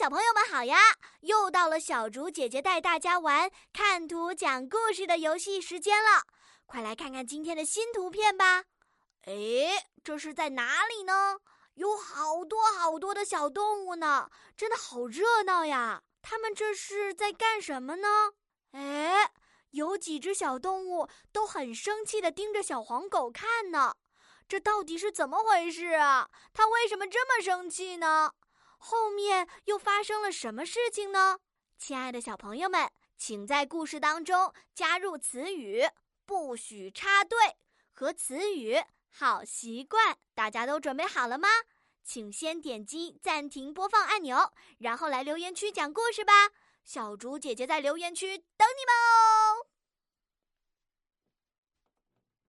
小朋友们好呀！又到了小竹姐姐带大家玩看图讲故事的游戏时间了，快来看看今天的新图片吧！哎，这是在哪里呢？有好多好多的小动物呢，真的好热闹呀！它们这是在干什么呢？哎，有几只小动物都很生气的盯着小黄狗看呢，这到底是怎么回事啊？它为什么这么生气呢？后面又发生了什么事情呢？亲爱的小朋友们，请在故事当中加入词语“不许插队”和词语“好习惯”。大家都准备好了吗？请先点击暂停播放按钮，然后来留言区讲故事吧。小竹姐姐在留言区等你们哦。